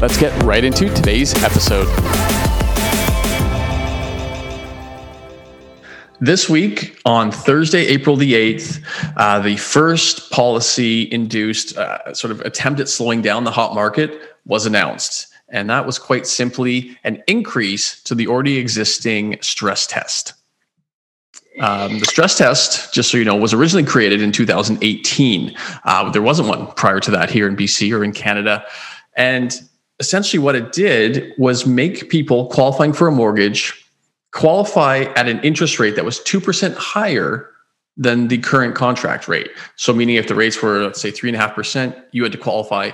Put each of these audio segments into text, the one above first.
Let's get right into today's episode. This week, on Thursday, April the 8th, uh, the first policy induced uh, sort of attempt at slowing down the hot market was announced. And that was quite simply an increase to the already existing stress test. Um, the stress test, just so you know, was originally created in 2018. Uh, there wasn't one prior to that here in BC or in Canada. And essentially what it did was make people qualifying for a mortgage qualify at an interest rate that was 2% higher than the current contract rate. So, meaning if the rates were, let's say, 3.5%, you had to qualify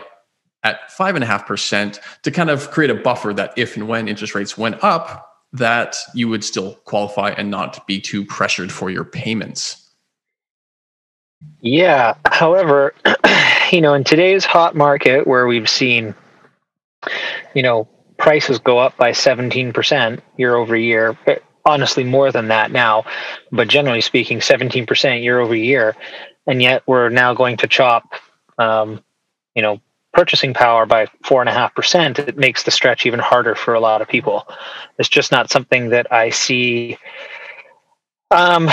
at 5.5% to kind of create a buffer that if and when interest rates went up, that you would still qualify and not be too pressured for your payments. Yeah. However, you know, in today's hot market where we've seen you know, prices go up by 17% year over year. Honestly, more than that now, but generally speaking, 17% year over year. And yet we're now going to chop, um, you know, purchasing power by four and a half percent. It makes the stretch even harder for a lot of people. It's just not something that I see um,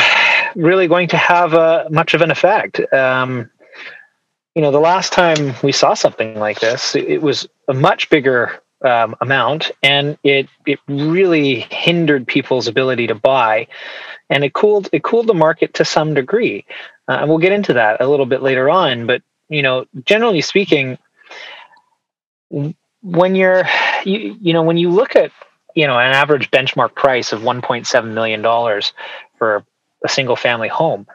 really going to have a, much of an effect. Um, you know, the last time we saw something like this, it was a much bigger um, amount, and it it really hindered people's ability to buy, and it cooled it cooled the market to some degree, uh, and we'll get into that a little bit later on. But you know, generally speaking, when you're you, you know when you look at you know an average benchmark price of 1.7 million dollars for a single family home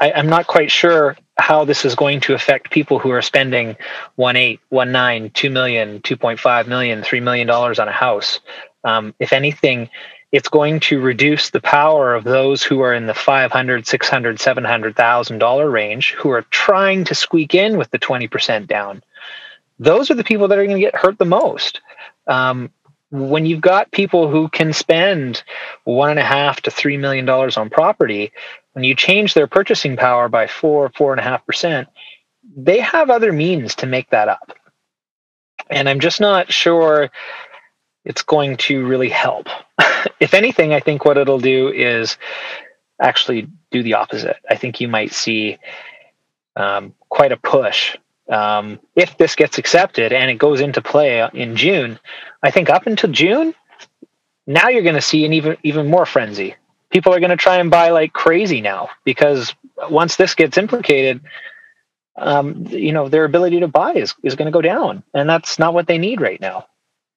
I, am not quite sure how this is going to affect people who are spending one eight, one nine, two million, two point five million, three million dollars on a house. Um, if anything, it's going to reduce the power of those who are in the 500 600 700000 dollar range who are trying to squeak in with the 20% down those are the people that are going to get hurt the most um, when you've got people who can spend one and a half to three million dollars on property, when you change their purchasing power by four, four and a half percent, they have other means to make that up. And I'm just not sure it's going to really help. if anything, I think what it'll do is actually do the opposite. I think you might see um, quite a push um, if this gets accepted and it goes into play in June, I think up until June, now you're going to see an even even more frenzy. People are going to try and buy like crazy now because once this gets implicated, um, you know their ability to buy is is going to go down, and that's not what they need right now.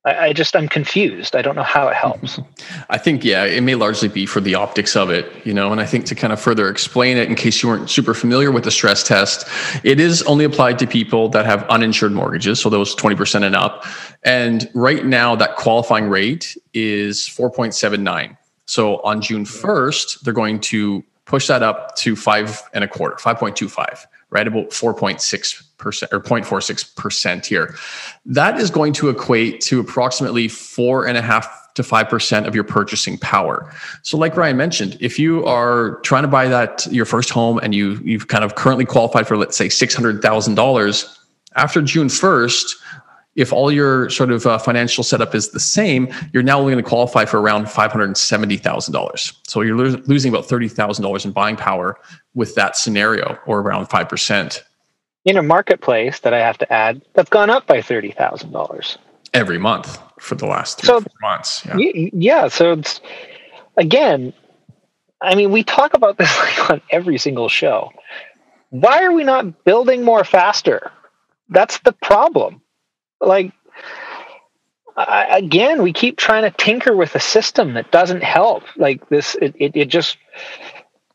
I, I just I'm confused. I don't know how it helps. I think yeah, it may largely be for the optics of it, you know. And I think to kind of further explain it, in case you weren't super familiar with the stress test, it is only applied to people that have uninsured mortgages, so those 20% and up. And right now, that qualifying rate is 4.79. So on June 1st, they're going to push that up to five and a quarter, 5.25 right about 4.6% or 0.46% here. That is going to equate to approximately four and a half to 5% of your purchasing power. So like Ryan mentioned, if you are trying to buy that your first home and you you've kind of currently qualified for let's say $600,000 after June 1st, if all your sort of uh, financial setup is the same, you're now only going to qualify for around $570,000. So you're lo- losing about $30,000 in buying power with that scenario or around 5%. In a marketplace that I have to add, that's gone up by $30,000 every month for the last three so, months. Yeah. yeah. So it's, again, I mean, we talk about this like on every single show. Why are we not building more faster? That's the problem like I, again we keep trying to tinker with a system that doesn't help. Like this it, it, it just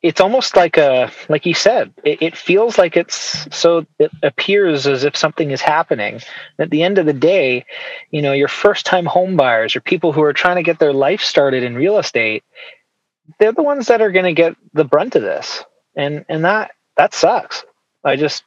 it's almost like a like you said it, it, feels like it's so it appears as if something is happening. At the end of the day you know your first time home buyers or people who are trying to get their life started in real estate they're the ones that are going to get the brunt of this. And and that that sucks. I just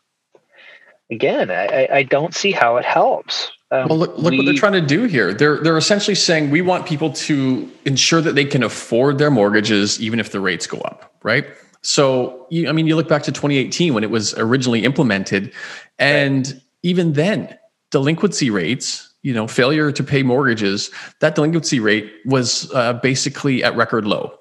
again i i don't see how it helps um, well, look, look we, what they're trying to do here. They're they're essentially saying we want people to ensure that they can afford their mortgages even if the rates go up, right? So, you, I mean, you look back to 2018 when it was originally implemented, and right. even then, delinquency rates, you know, failure to pay mortgages, that delinquency rate was uh, basically at record low.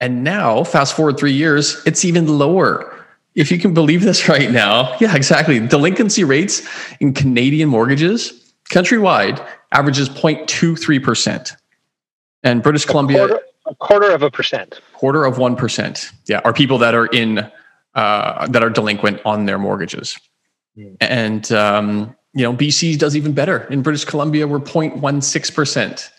And now, fast forward three years, it's even lower if you can believe this right now, yeah, exactly. Delinquency rates in Canadian mortgages countrywide averages 0.23%. And British Columbia. Quarter, a quarter of a percent. Quarter of 1%. Yeah, are people that are in, uh, that are delinquent on their mortgages. Mm. And, um, you know, BC does even better. In British Columbia, we're 0.16%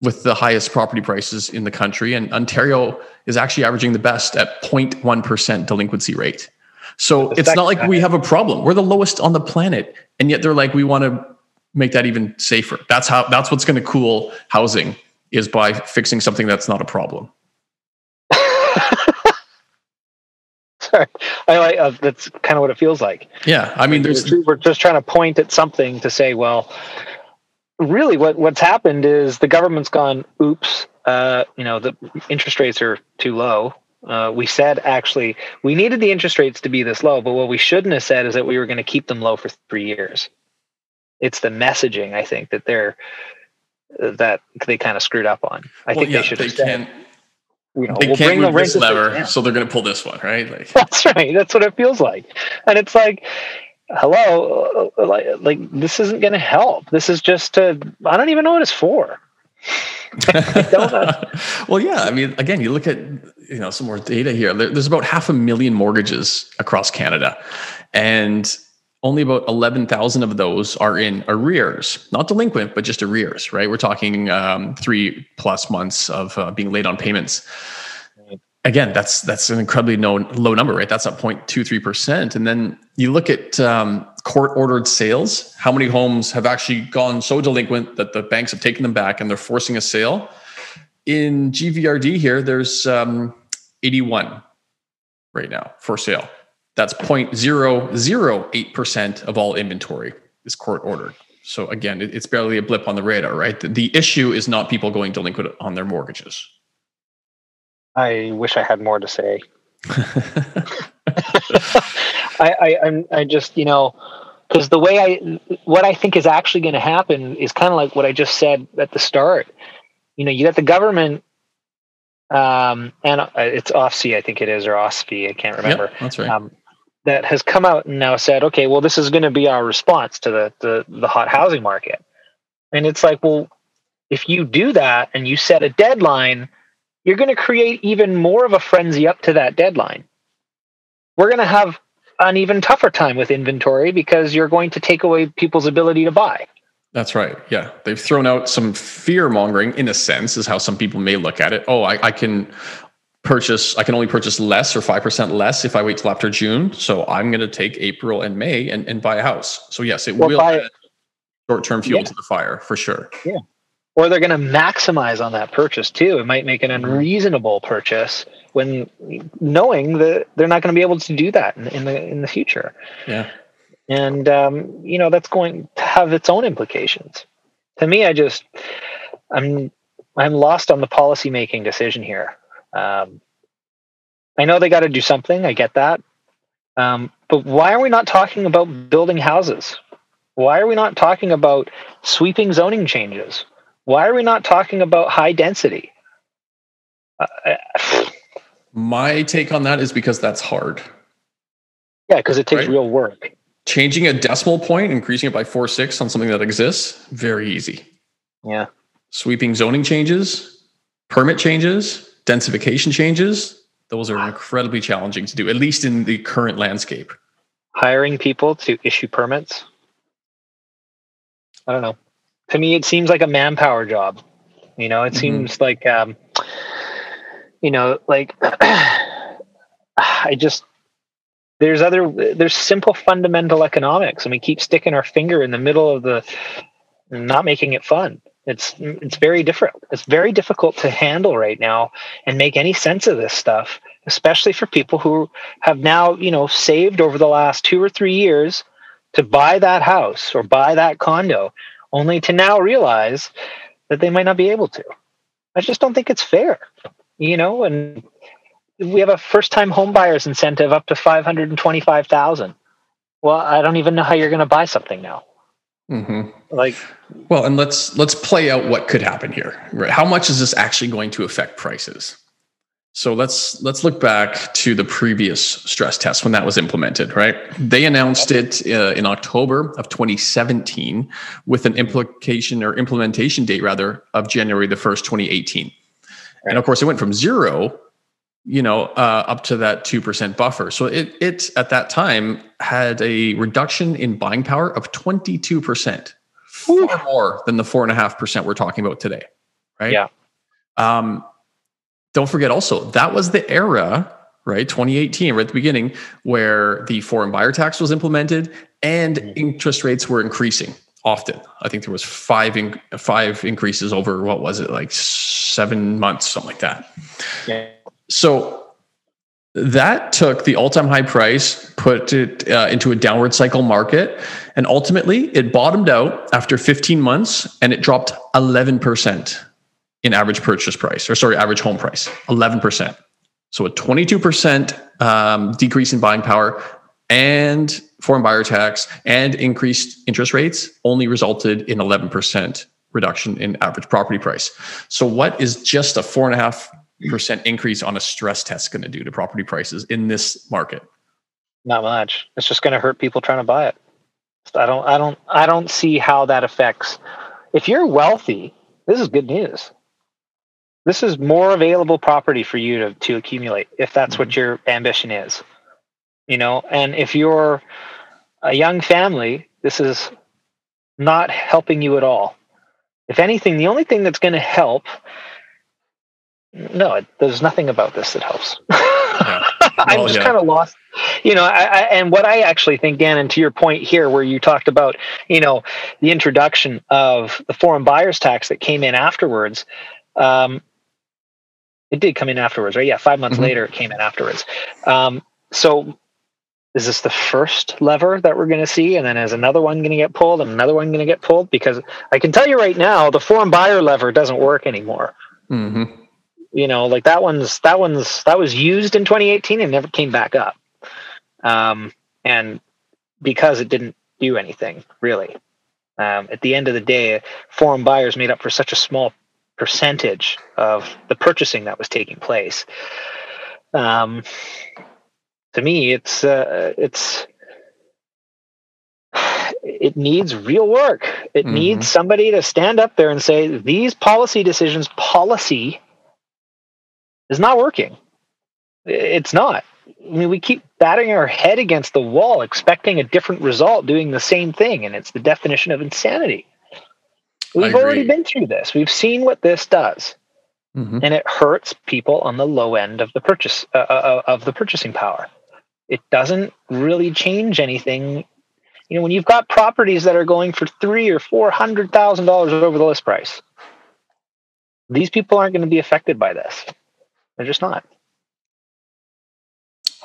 with the highest property prices in the country. And Ontario is actually averaging the best at 0.1% delinquency rate. So it's not like we have a problem. We're the lowest on the planet. And yet they're like, we want to make that even safer. That's how that's what's going to cool housing is by fixing something that's not a problem. Sorry, I like uh, that's kind of what it feels like. Yeah, I mean, there's we're just trying to point at something to say, well, really, what what's happened is the government's gone, oops, uh, you know, the interest rates are too low. Uh, we said actually we needed the interest rates to be this low, but what we shouldn't have said is that we were going to keep them low for three years it's the messaging I think that they're that they kind of screwed up on. I well, think yeah, they should. They can. You know, they we'll can't move the this lever, so they're going to pull this one, right? Like, that's right. That's what it feels like, and it's like, hello, like, like this isn't going to help. This is just to. I don't even know what it's for. well, yeah. I mean, again, you look at you know some more data here. there's about half a million mortgages across Canada, and only about 11,000 of those are in arrears, not delinquent, but just arrears, right? We're talking um, three plus months of uh, being late on payments. Again, that's that's an incredibly low, low number, right? That's at 0.23%. And then you look at um, court ordered sales, how many homes have actually gone so delinquent that the banks have taken them back and they're forcing a sale? In GVRD here, there's um, 81 right now for sale. That's 0.008% of all inventory is court ordered. So again, it's barely a blip on the radar, right? The, issue is not people going delinquent on their mortgages. I wish I had more to say. I, I, I'm, I just, you know, because the way I, what I think is actually going to happen is kind of like what I just said at the start. You know, you got the government, um, and uh, it's OSFI, I think it is, or OSFI, I can't remember. Yep, that's right. Um, that has come out and now said, okay, well, this is going to be our response to the, the, the hot housing market. And it's like, well, if you do that and you set a deadline, you're going to create even more of a frenzy up to that deadline. We're going to have an even tougher time with inventory because you're going to take away people's ability to buy. That's right. Yeah. They've thrown out some fear mongering in a sense, is how some people may look at it. Oh, I, I can purchase i can only purchase less or 5% less if i wait till after june so i'm going to take april and may and, and buy a house so yes it well, will add short-term fuel yeah. to the fire for sure yeah or they're going to maximize on that purchase too it might make an mm-hmm. unreasonable purchase when knowing that they're not going to be able to do that in, in the in the future yeah and um, you know that's going to have its own implications to me i just i'm i'm lost on the policy making decision here um, I know they got to do something. I get that. Um, but why are we not talking about building houses? Why are we not talking about sweeping zoning changes? Why are we not talking about high density? Uh, My take on that is because that's hard. Yeah, because it takes right? real work. Changing a decimal point, increasing it by four six on something that exists, very easy. Yeah. Sweeping zoning changes, permit changes, densification changes, those are incredibly challenging to do, at least in the current landscape. Hiring people to issue permits. I don't know. To me, it seems like a manpower job. You know, it mm-hmm. seems like, um, you know, like I just there's other there's simple fundamental economics, and we keep sticking our finger in the middle of the not making it fun. It's it's very different. It's very difficult to handle right now and make any sense of this stuff, especially for people who have now, you know, saved over the last 2 or 3 years to buy that house or buy that condo only to now realize that they might not be able to. I just don't think it's fair. You know, and we have a first time home buyers incentive up to 525,000. Well, I don't even know how you're going to buy something now. Mm-hmm. Like, well, and let's let's play out what could happen here. Right? How much is this actually going to affect prices? So let's let's look back to the previous stress test when that was implemented. Right? They announced it uh, in October of 2017 with an implication or implementation date rather of January the first, 2018. Right. And of course, it went from zero you know, uh, up to that 2% buffer. So it, it, at that time, had a reduction in buying power of 22%, far more than the 4.5% we're talking about today. Right. Yeah. Um, don't forget also, that was the era, right? 2018, right at the beginning, where the foreign buyer tax was implemented and mm-hmm. interest rates were increasing often. I think there was five in, five increases over what was it like seven months, something like that. Yeah. So that took the all-time high price, put it uh, into a downward cycle market, and ultimately it bottomed out after 15 months, and it dropped 11% in average purchase price, or sorry, average home price, 11%. So a 22% um, decrease in buying power and foreign buyer tax and increased interest rates only resulted in 11% reduction in average property price. So what is just a four and a half percent increase on a stress test going to do to property prices in this market? Not much. It's just going to hurt people trying to buy it. I don't. I don't. I don't see how that affects. If you're wealthy, this is good news. This is more available property for you to to accumulate if that's mm-hmm. what your ambition is. You know, and if you're a young family, this is not helping you at all. If anything, the only thing that's going to help no, it, there's nothing about this that helps. Yeah. Well, I'm just yeah. kind of lost, you know. I, I, and what I actually think, Dan, and to your point here, where you talked about, you know, the introduction of the foreign buyers tax that came in afterwards. Um, it did come in afterwards, right? Yeah, five months mm-hmm. later, it came in afterwards. Um, so, is this the first lever that we're going to see, and then is another one going to get pulled, and another one going to get pulled? Because I can tell you right now, the foreign buyer lever doesn't work anymore. Mm-hmm you know like that one's that one's that was used in 2018 and never came back up um, and because it didn't do anything really um, at the end of the day foreign buyers made up for such a small percentage of the purchasing that was taking place um, to me it's uh, it's it needs real work it mm-hmm. needs somebody to stand up there and say these policy decisions policy is not working. It's not. I mean, we keep batting our head against the wall, expecting a different result, doing the same thing, and it's the definition of insanity. We've already been through this. We've seen what this does, mm-hmm. and it hurts people on the low end of the purchase uh, uh, uh, of the purchasing power. It doesn't really change anything. You know, when you've got properties that are going for three or four hundred thousand dollars over the list price, these people aren't going to be affected by this. They're just not.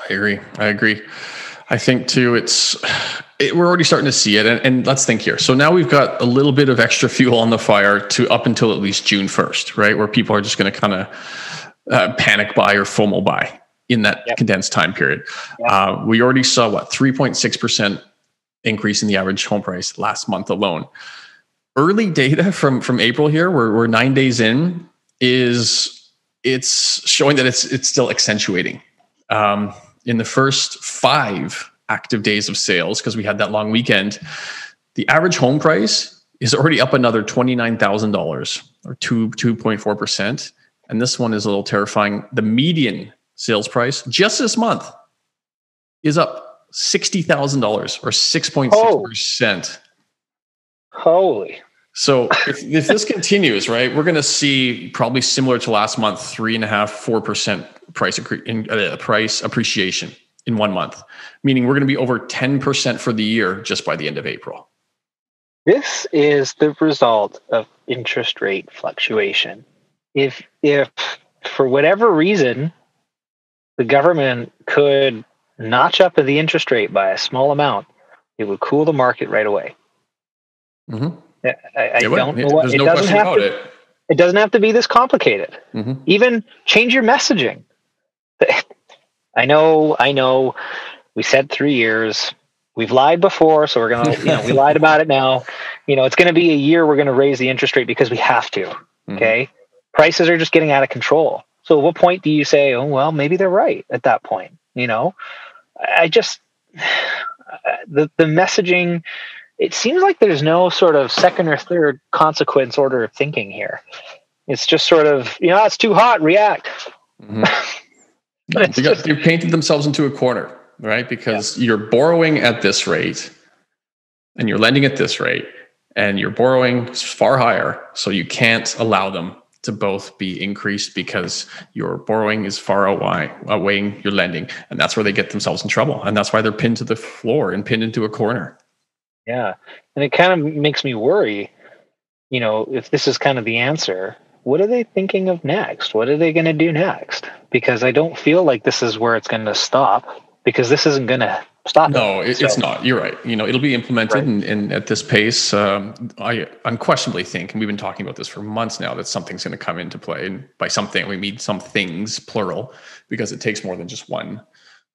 I agree. I agree. I think too, it's it, we're already starting to see it, and, and, let's think here. So now we've got a little bit of extra fuel on the fire to up until at least June first, right? Where people are just going to kind of uh, panic buy or FOMO buy in that yep. condensed time period. Yep. Uh, we already saw what three point six percent increase in the average home price last month alone. Early data from from April here, we're, we're nine days in, is it's showing that it's it's still accentuating. Um, in the first five active days of sales, because we had that long weekend, the average home price is already up another twenty nine thousand dollars or two two point four percent. And this one is a little terrifying. The median sales price just this month is up sixty thousand dollars or six point six percent. Holy! So if, if this continues, right, we're going to see probably similar to last month, three and a half, four percent price in, uh, price appreciation in one month, meaning we're going to be over ten percent for the year just by the end of April. This is the result of interest rate fluctuation. If if for whatever reason the government could notch up the interest rate by a small amount, it would cool the market right away. Mm-hmm. I, I don't know what it no doesn't have about to. it. It doesn't have to be this complicated. Mhm. Even change your messaging. I know, I know. We said three years. We've lied before, so we're gonna, you know, we lied about it now. You know, it's gonna be a year we're gonna raise the interest rate because we have to. Mhm. Okay. Prices are just getting out of control. So at what point do you say, oh well, maybe they're right at that point? You know? I I just the the messaging it seems like there's no sort of second or third consequence order of thinking here. It's just sort of, you know, it's too hot, react. Mhm. No, they got, just- they've painted themselves into a corner, right? Because you're borrowing at this rate and you're lending at this rate and you're borrowing far higher. So you can't allow them to both be increased because your borrowing is far away, outweighing your lending. And that's where they get themselves in trouble. And that's why they're pinned to the floor and pinned into a corner. Yeah. And it kind of makes me worry, you know, if this is kind of the answer, what are they thinking of next? What are they going to do next? Because I don't feel like this is where it's going to stop because this isn't going to stop. No, it, it's So- not. You're right. You know, it'll be implemented, Right. and, and at this pace, um, I unquestionably think, and we've been talking about this for months now, that something's going to come into play. And by something, we mean some things, plural, because it takes more than just one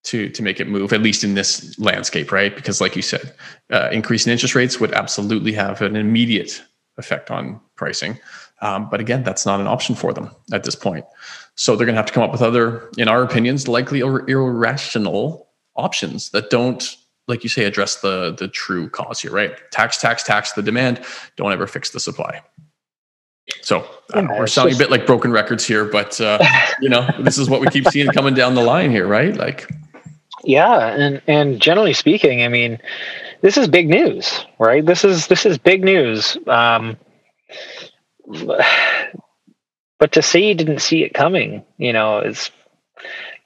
to to make it move. At least in this landscape, right? Because, like you said, uh, increase in interest rates would absolutely have an immediate effect on pricing. Um, but again, that's not an option for them at this point. So they're going to have to come up with other, in our opinions, likely ir- irrational options that don't, like you say, address the the true cause here, right? Tax, tax, tax the demand. Don't ever fix the supply. So know, we're sounding just- a bit like broken records here, but uh, you know, this is what we keep seeing coming down the line here, right? Like, Yeah, and and generally speaking, I mean, this is big news, right? This is this is big news. Um, but to say you didn't see it coming, you know, is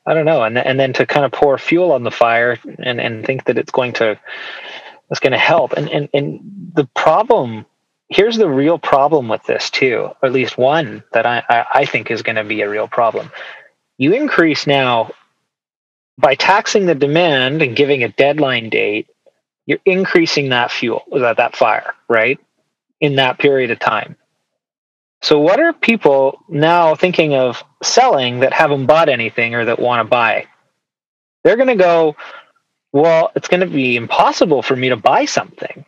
I don't know, and and then to kind of pour fuel on the fire and and think that it's going to it's going to help, and and and the problem. Here's the real problem with this too, or at least one that I, I, I think is going to be a real problem. You increase now by taxing the demand and giving a deadline date, you're increasing that fuel, that, that fire, right? In that period of time. So, what are people now thinking of selling that haven't bought anything or that want to buy? They're going to go, well, it's going to be impossible for me to buy something.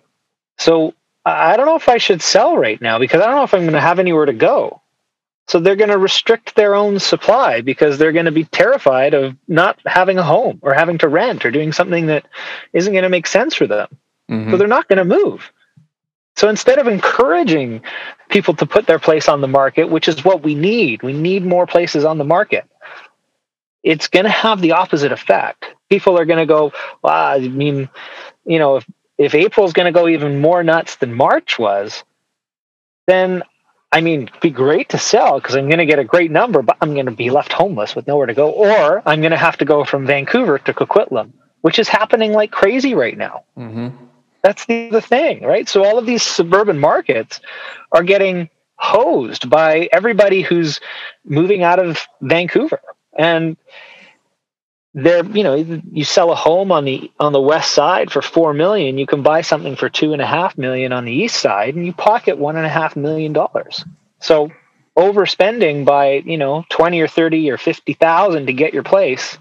So, I don't know if I should sell right now because I don't know if I'm going to have anywhere to go. So they're going to restrict their own supply because they're going to be terrified of not having a home or having to rent or doing something that isn't going to make sense for them. mhm. So they're not going to move. So instead of encouraging people to put their place on the market, which is what we need, we need more places on the market. It's going to have the opposite effect. People are going to go, wow, I mean, you know, if, if April's going to go even more nuts than March was, then I mean, be great to sell because I'm going to get a great number, but I'm going to be left homeless with nowhere to go, or I'm going to have to go from Vancouver to Coquitlam, which is happening like crazy right now. Mhm. That's the, the thing, right? So all of these suburban markets are getting hosed by everybody who's moving out of Vancouver, and they're you know you sell a home on the on the west side for four million, you can buy something for two and a half million on the east side, and you pocket one and a half million dollars. So overspending by you know twenty or thirty or fifty thousand to get your place,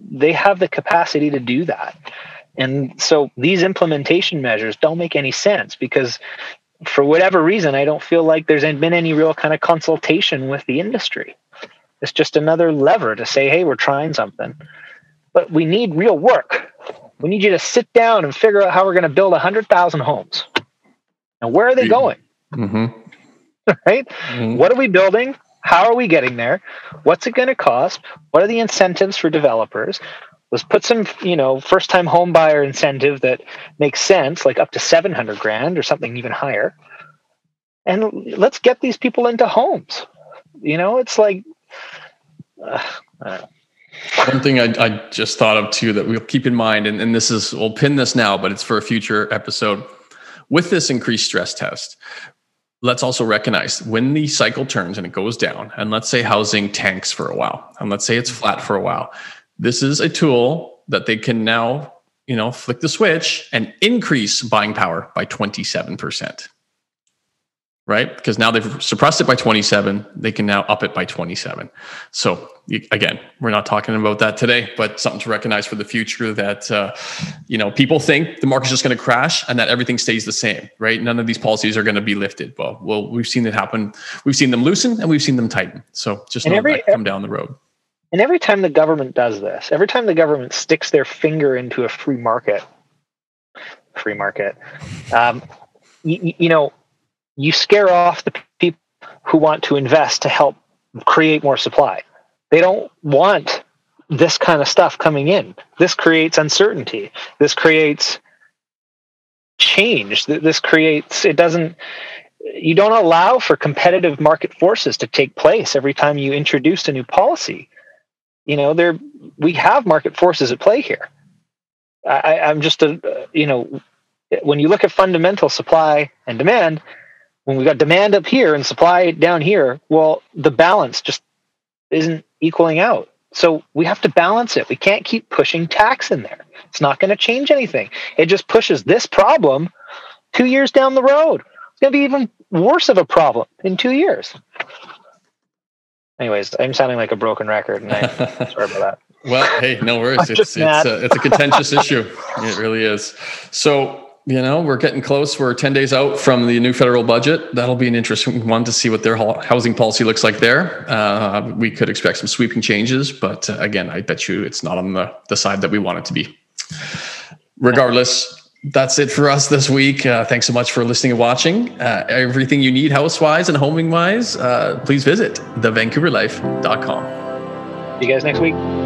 they have the capacity to do that. And so these implementation measures don't make any sense because for whatever reason, I don't feel like there's been any real kind of consultation with the industry. It's just another lever to say, hey, we're trying something. But we need real work. We need you to sit down and figure out how we're going to build 100,000 homes. And where are they going? Mhm. Right? Mhm. What are we building? How are we getting there? What's it going to cost? What are the incentives for developers? Let's put some, you know, first time home buyer incentive that makes sense, like up to 700 grand or something even higher. And let's get these people into homes. You know, it's like, uh, One thing I, I, just thought of too that we'll keep in mind, and, and this is, we'll pin this now, but it's for a future episode. With this increased stress test, let's also recognize when the cycle turns and it goes down, and let's say housing tanks for a while, and let's say it's flat for a while, this is a tool that they can now, you know, flick the switch and increase buying power by 27%. Right? Because now they've suppressed it by 27, they can now up it by 27. So again, we're not talking about that today, but something to recognize for the future that uh, you know people think the market's just going to crash and that everything stays the same, right? None of these policies are going to be lifted. Well, well, we've seen it happen. We've seen them loosen and we've seen them tighten. So just know every, that come down the road. And every time the government does this, every time the government sticks their finger into a free market, free market, um, you, you know, you scare off the people who want to invest to help create more supply. They don't want this kind of stuff coming in. This creates uncertainty. This creates change. This creates, it doesn't, you don't allow for competitive market forces to take place every time you introduce a new policy you know there we have market forces at play here I, i'm just a you know when you look at fundamental supply and demand when we got demand up here and supply down here well the balance just isn't equaling out so we have to balance it we can't keep pushing tax in there it's not going to change anything it just pushes this problem two years down the road it's going to be even worse of a problem in two years anyways, I'm sounding like a broken record, and I'm sorry about that. Well, hey, no worries. it's it's a, uh, it's a contentious issue. It really is. So you know we're getting close we're 10 days out from the new federal budget that'll be an interesting one to see what their housing policy looks like there uh, we could expect some sweeping changes but uh, again i bet you it's not on the, the side that we want it to be regardless that's it for us this week. Uh, thanks so much for listening and watching. Uh, everything you need housewise and homing wise, uh, please visit thevancouverlife.com. See you guys next week.